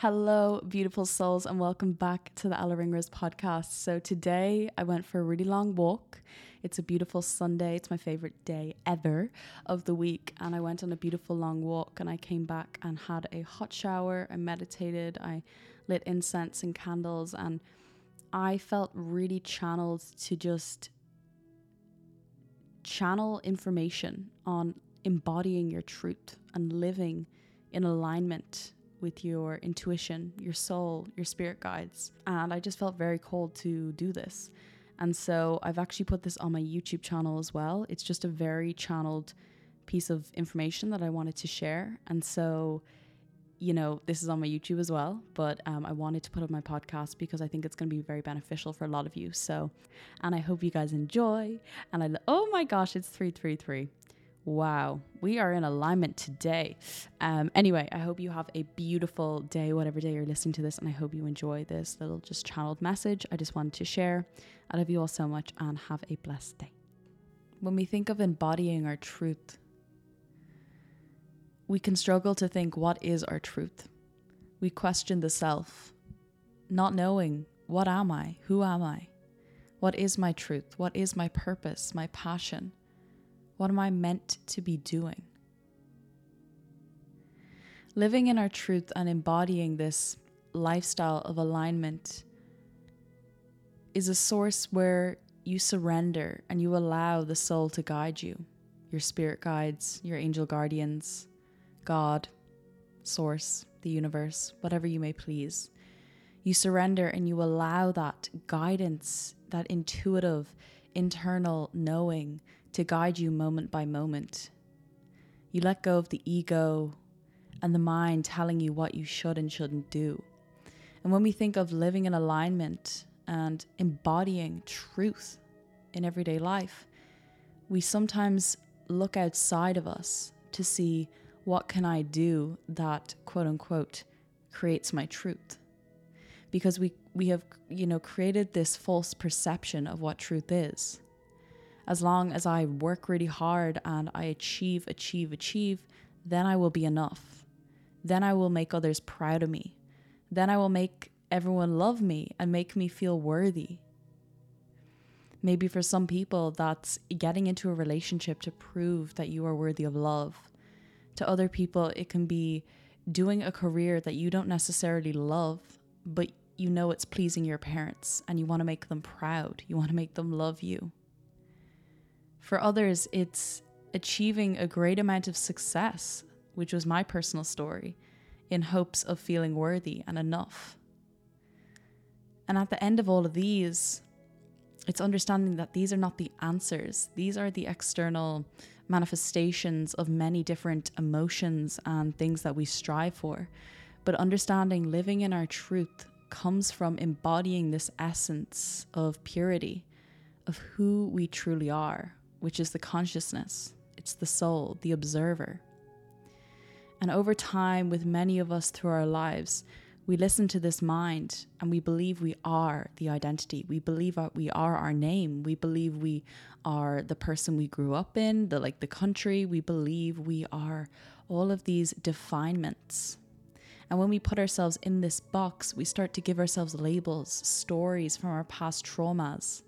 Hello, beautiful souls, and welcome back to the Ella Ringrose podcast. So, today I went for a really long walk. It's a beautiful Sunday. It's my favorite day ever of the week. And I went on a beautiful long walk and I came back and had a hot shower. I meditated. I lit incense and candles. And I felt really channeled to just channel information on embodying your truth and living in alignment with your intuition, your soul, your spirit guides. And I just felt very called to do this. And so I've actually put this on my YouTube channel as well. It's just a very channeled piece of information that I wanted to share. And so, you know, this is on my YouTube as well, but um, I wanted to put up my podcast because I think it's going to be very beneficial for a lot of you. So, and I hope you guys enjoy. And I, oh my gosh, it's 333. Wow, we are in alignment today. Um, anyway, I hope you have a beautiful day, whatever day you're listening to this, and I hope you enjoy this little just channeled message I just wanted to share. I love you all so much and have a blessed day. When we think of embodying our truth, we can struggle to think what is our truth. We question the self, not knowing what am I? Who am I? What is my truth? What is my purpose, my passion? What am I meant to be doing? Living in our truth and embodying this lifestyle of alignment is a source where you surrender and you allow the soul to guide you, your spirit guides, your angel guardians, God, Source, the universe, whatever you may please. You surrender and you allow that guidance, that intuitive, internal knowing to guide you moment by moment. You let go of the ego and the mind telling you what you should and shouldn't do. And when we think of living in alignment and embodying truth in everyday life, we sometimes look outside of us to see what can I do that quote unquote creates my truth. Because we we have you know created this false perception of what truth is as long as I work really hard and I achieve, achieve, achieve, then I will be enough. Then I will make others proud of me. Then I will make everyone love me and make me feel worthy. Maybe for some people, that's getting into a relationship to prove that you are worthy of love. To other people, it can be doing a career that you don't necessarily love, but you know it's pleasing your parents and you want to make them proud. You want to make them love you. For others, it's achieving a great amount of success, which was my personal story, in hopes of feeling worthy and enough. And at the end of all of these, it's understanding that these are not the answers, these are the external manifestations of many different emotions and things that we strive for. But understanding living in our truth comes from embodying this essence of purity, of who we truly are, which is the consciousness, it's the soul, the observer. And over time, with many of us through our lives, we listen to this mind and we believe we are the identity. We believe we are our name. We believe we are the person we grew up in, the like the country. We believe we are all of these definements. And when we put ourselves in this box, we start to give ourselves labels, stories from our past traumas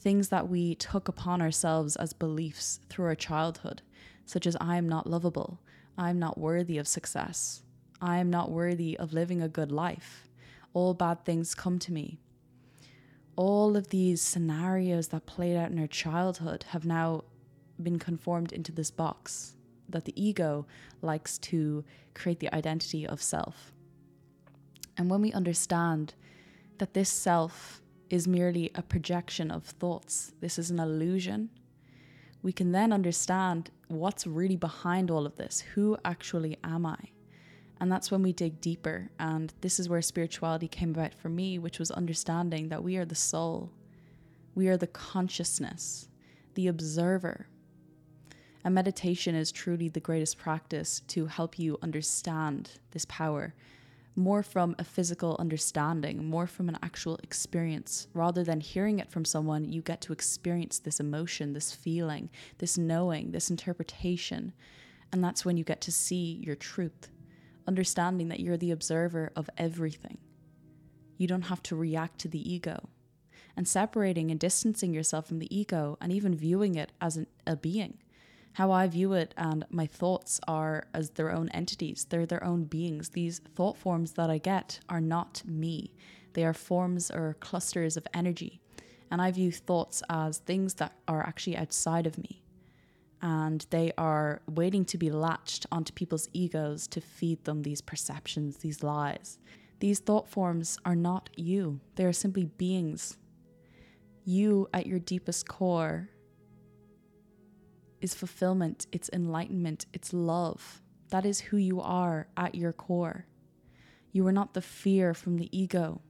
things that we took upon ourselves as beliefs through our childhood, such as I am not lovable, I am not worthy of success, I am not worthy of living a good life, all bad things come to me. All of these scenarios that played out in our childhood have now been conformed into this box that the ego likes to create the identity of self. And when we understand that this self is merely a projection of thoughts. This is an illusion. We can then understand what's really behind all of this. Who actually am I? And that's when we dig deeper. And this is where spirituality came about for me, which was understanding that we are the soul, we are the consciousness, the observer. And meditation is truly the greatest practice to help you understand this power more from a physical understanding, more from an actual experience. Rather than hearing it from someone, you get to experience this emotion, this feeling, this knowing, this interpretation. And that's when you get to see your truth understanding that you're the observer of everything. You don't have to react to the ego. And separating and distancing yourself from the ego and even viewing it as an, a being. How I view it and my thoughts are as their own entities, they're their own beings. These thought forms that I get are not me, they are forms or clusters of energy. And I view thoughts as things that are actually outside of me and they are waiting to be latched onto people's egos to feed them these perceptions, these lies. These thought forms are not you, they are simply beings. You, at your deepest core, is fulfillment, it's enlightenment, it's love. That is who you are at your core. You are not the fear from the ego.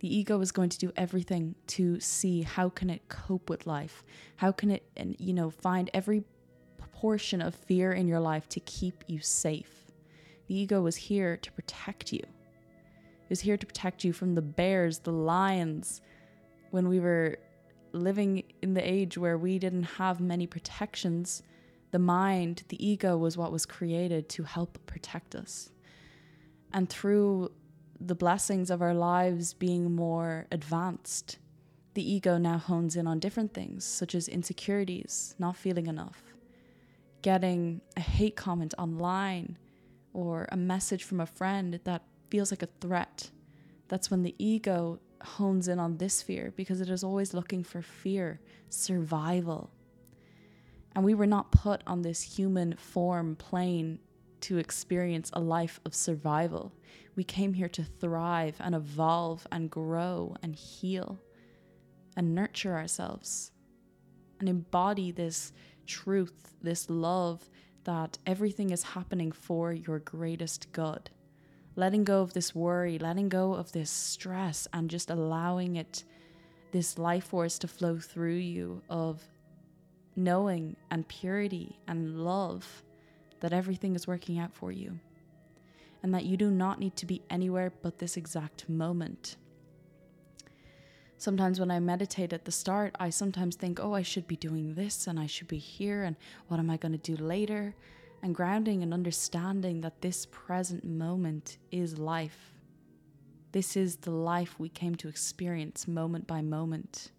The ego is going to do everything to see how can it cope with life? How can it and you know find every portion of fear in your life to keep you safe. The ego was here to protect you. It was here to protect you from the bears, the lions. When we were living in the age where we didn't have many protections, the mind, the ego was what was created to help protect us. And through the blessings of our lives being more advanced, the ego now hones in on different things, such as insecurities, not feeling enough, getting a hate comment online or a message from a friend that feels like a threat, that's when the ego hones in on this fear because it is always looking for fear, survival. And we were not put on this human form plane to experience a life of survival. We came here to thrive and evolve and grow and heal and nurture ourselves and embody this truth, this love that everything is happening for your greatest good. Letting go of this worry, letting go of this stress, and just allowing it, this life force to flow through you of knowing and purity and love that everything is working out for you. And that you do not need to be anywhere but this exact moment. Sometimes when I meditate at the start, I sometimes think, oh, I should be doing this and I should be here and what am I going to do later? And grounding and understanding that this present moment is life. This is the life we came to experience moment by moment.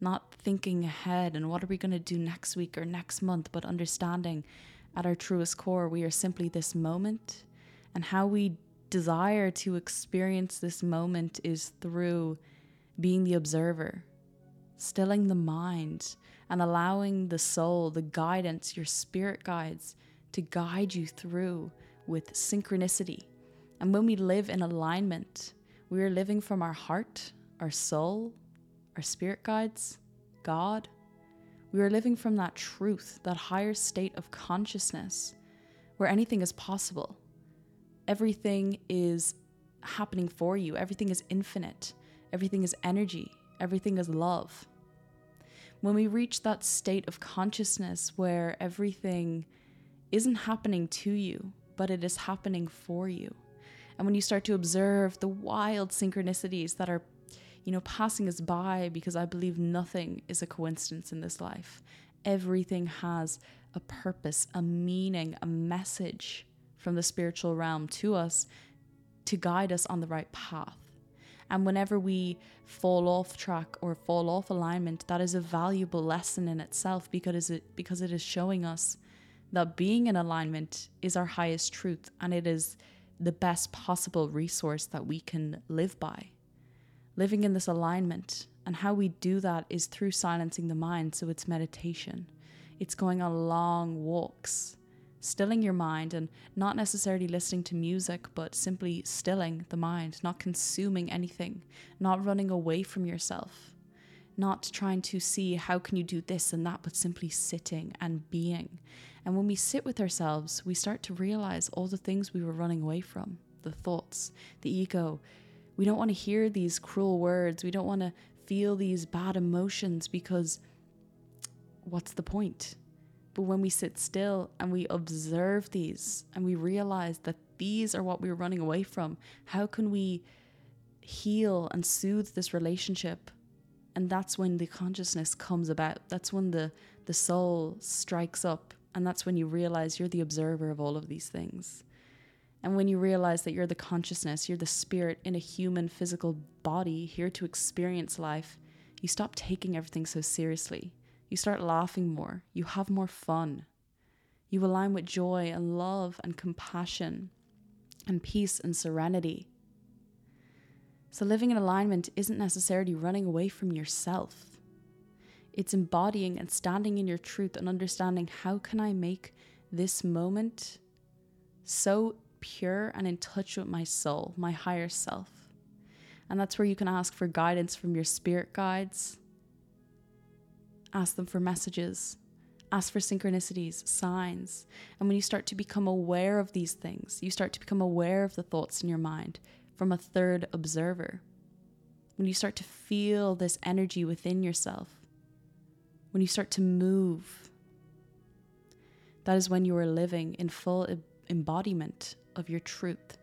Not thinking ahead and what are we going to do next week or next month, but understanding at our truest core, we are simply this moment and how we desire to experience this moment is through being the observer, stilling the mind, and allowing the soul, the guidance, your spirit guides to guide you through with synchronicity. And when we live in alignment, we are living from our heart, our soul, our spirit guides, God. We are living from that truth, that higher state of consciousness where anything is possible everything is happening for you, everything is infinite, everything is energy, everything is love. When we reach that state of consciousness where everything isn't happening to you, but it is happening for you. And when you start to observe the wild synchronicities that are, you know, passing us by, because I believe nothing is a coincidence in this life. Everything has a purpose, a meaning, a message from the spiritual realm to us to guide us on the right path. And whenever we fall off track or fall off alignment, that is a valuable lesson in itself because it because it is showing us that being in alignment is our highest truth and it is the best possible resource that we can live by. Living in this alignment and how we do that is through silencing the mind, so it's meditation. It's going on long walks stilling your mind and not necessarily listening to music, but simply stilling the mind, not consuming anything, not running away from yourself, not trying to see how can you do this and that, but simply sitting and being. And when we sit with ourselves, we start to realize all the things we were running away from the thoughts, the ego. We don't want to hear these cruel words. We don't want to feel these bad emotions because what's the point? But when we sit still and we observe these and we realize that these are what we're running away from, how can we heal and soothe this relationship? And that's when the consciousness comes about. That's when the, the soul strikes up. And that's when you realize you're the observer of all of these things. And when you realize that you're the consciousness, you're the spirit in a human physical body here to experience life, you stop taking everything so seriously. You start laughing more. You have more fun. You align with joy and love and compassion and peace and serenity. So, living in alignment isn't necessarily running away from yourself. It's embodying and standing in your truth and understanding how can I make this moment so pure and in touch with my soul, my higher self. And that's where you can ask for guidance from your spirit guides. Ask them for messages. Ask for synchronicities, signs. And when you start to become aware of these things, you start to become aware of the thoughts in your mind from a third observer. When you start to feel this energy within yourself, when you start to move, that is when you are living in full embodiment of your truth.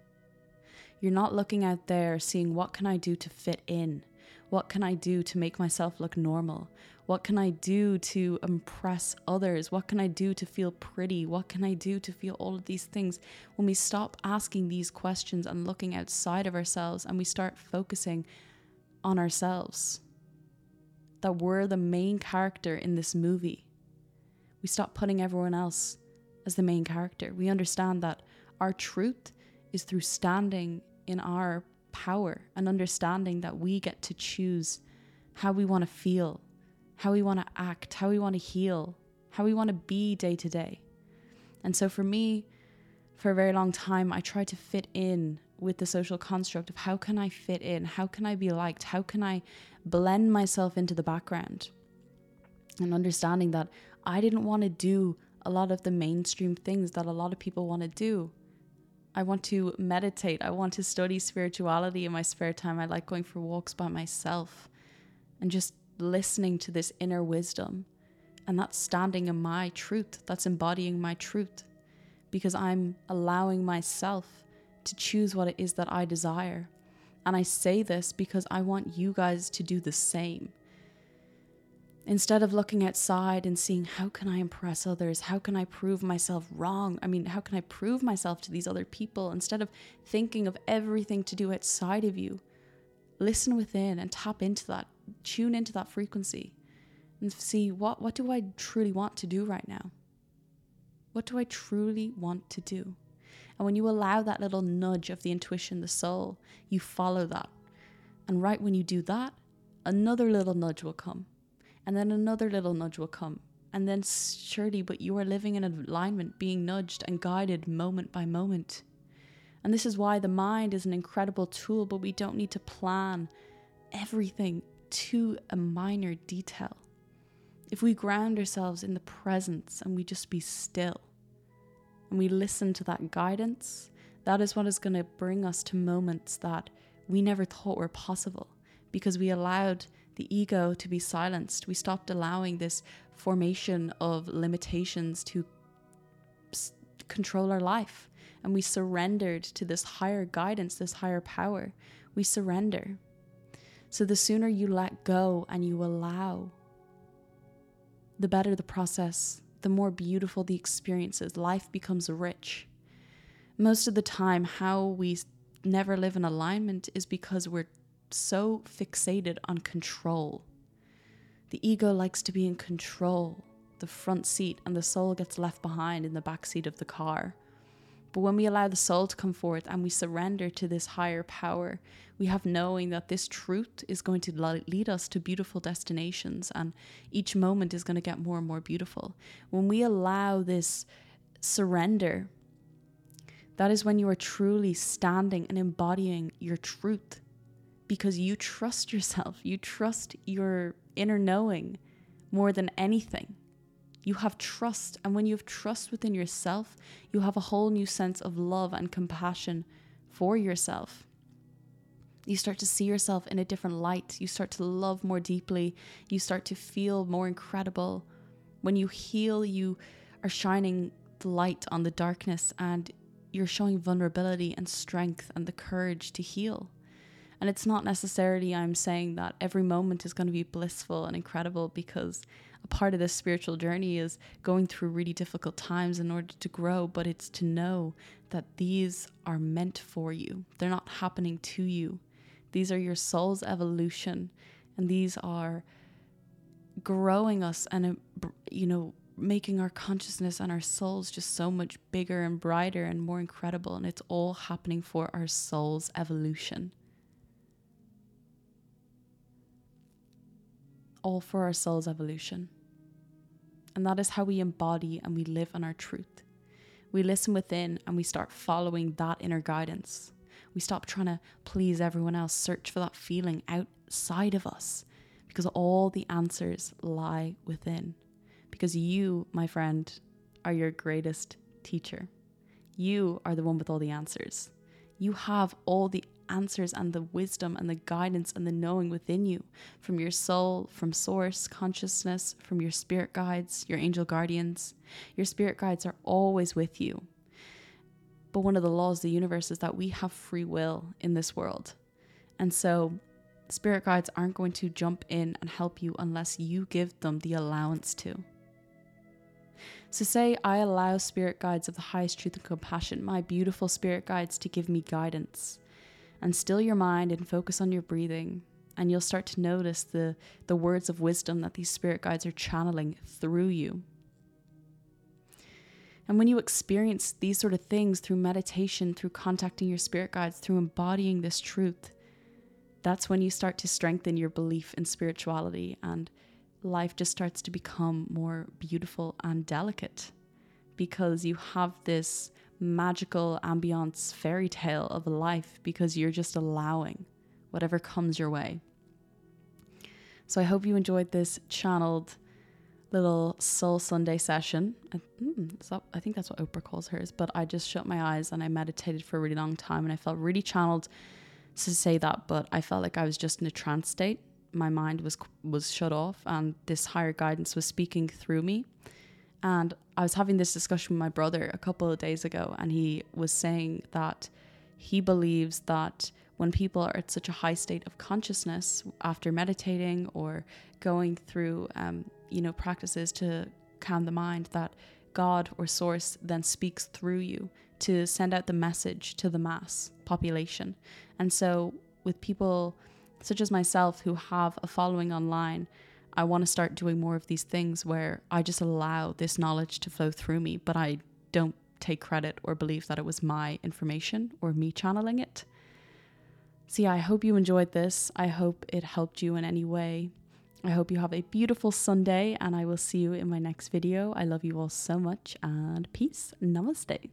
You're not looking out there seeing what can I do to fit in? What can I do to make myself look normal? What can I do to impress others? What can I do to feel pretty? What can I do to feel all of these things? When we stop asking these questions and looking outside of ourselves and we start focusing on ourselves, that we're the main character in this movie, we stop putting everyone else as the main character. We understand that our truth is through standing in our power and understanding that we get to choose how we want to feel, how we want to act, how we want to heal, how we want to be day to day. And so for me, for a very long time, I tried to fit in with the social construct of how can I fit in? How can I be liked? How can I blend myself into the background? And understanding that I didn't want to do a lot of the mainstream things that a lot of people want to do. I want to meditate. I want to study spirituality in my spare time. I like going for walks by myself and just listening to this inner wisdom. And that's standing in my truth, that's embodying my truth because I'm allowing myself to choose what it is that I desire. And I say this because I want you guys to do the same. Instead of looking outside and seeing how can I impress others? How can I prove myself wrong? I mean, how can I prove myself to these other people? Instead of thinking of everything to do outside of you, listen within and tap into that, tune into that frequency and see what what do I truly want to do right now? What do I truly want to do? And when you allow that little nudge of the intuition, the soul, you follow that. And right when you do that, another little nudge will come and then another little nudge will come. And then surely, but you are living in alignment, being nudged and guided moment by moment. And this is why the mind is an incredible tool, but we don't need to plan everything to a minor detail. If we ground ourselves in the presence and we just be still and we listen to that guidance, that is what is going to bring us to moments that we never thought were possible because we allowed the ego to be silenced. We stopped allowing this formation of limitations to s- control our life. And we surrendered to this higher guidance, this higher power. We surrender. So the sooner you let go and you allow, the better the process, the more beautiful the experiences. Life becomes rich. Most of the time, how we never live in alignment is because we're so fixated on control. The ego likes to be in control, the front seat, and the soul gets left behind in the back seat of the car. But when we allow the soul to come forth and we surrender to this higher power, we have knowing that this truth is going to lead us to beautiful destinations and each moment is going to get more and more beautiful. When we allow this surrender, that is when you are truly standing and embodying your truth because you trust yourself, you trust your inner knowing more than anything. You have trust, and when you have trust within yourself, you have a whole new sense of love and compassion for yourself. You start to see yourself in a different light. You start to love more deeply. You start to feel more incredible. When you heal, you are shining the light on the darkness and you're showing vulnerability and strength and the courage to heal. And it's not necessarily I'm saying that every moment is going to be blissful and incredible because a part of this spiritual journey is going through really difficult times in order to grow, but it's to know that these are meant for you. They're not happening to you. These are your soul's evolution, and these are growing us and, uh, you know, making our consciousness and our souls just so much bigger and brighter and more incredible. And it's all happening for our soul's evolution. All for our soul's evolution. And that is how we embody and we live in our truth. We listen within and we start following that inner guidance. We stop trying to please everyone else, search for that feeling outside of us, because all the answers lie within. Because you, my friend, are your greatest teacher. You are the one with all the answers. You have all the answers and the wisdom and the guidance and the knowing within you from your soul, from source, consciousness, from your spirit guides, your angel guardians. Your spirit guides are always with you. But one of the laws of the universe is that we have free will in this world. And so spirit guides aren't going to jump in and help you unless you give them the allowance to. So, say I allow spirit guides of the highest truth and compassion, my beautiful spirit guides, to give me guidance. And still your mind and focus on your breathing and you'll start to notice the the words of wisdom that these spirit guides are channeling through you. And when you experience these sort of things through meditation through contacting your spirit guides through embodying this truth that's when you start to strengthen your belief in spirituality and life just starts to become more beautiful and delicate because you have this magical ambiance fairy tale of life because you're just allowing whatever comes your way. So I hope you enjoyed this channeled little Soul Sunday session. I, mm, that, I think that's what Oprah calls hers, but I just shut my eyes and I meditated for a really long time and I felt really channeled to say that, but I felt like I was just in a trance state. My mind was was shut off and this higher guidance was speaking through me. And I was having this discussion with my brother a couple of days ago, and he was saying that he believes that when people are at such a high state of consciousness after meditating or going through, um, you know, practices to calm the mind, that God or Source then speaks through you to send out the message to the mass population. And so, with people such as myself who have a following online, I want to start doing more of these things where I just allow this knowledge to flow through me, but I don't take credit or believe that it was my information or me channeling it. Yeah, I hope you enjoyed this. I hope it helped you in any way. I hope you have a beautiful Sunday, and I will see you in my next video. I love you all so much, and peace. Namaste.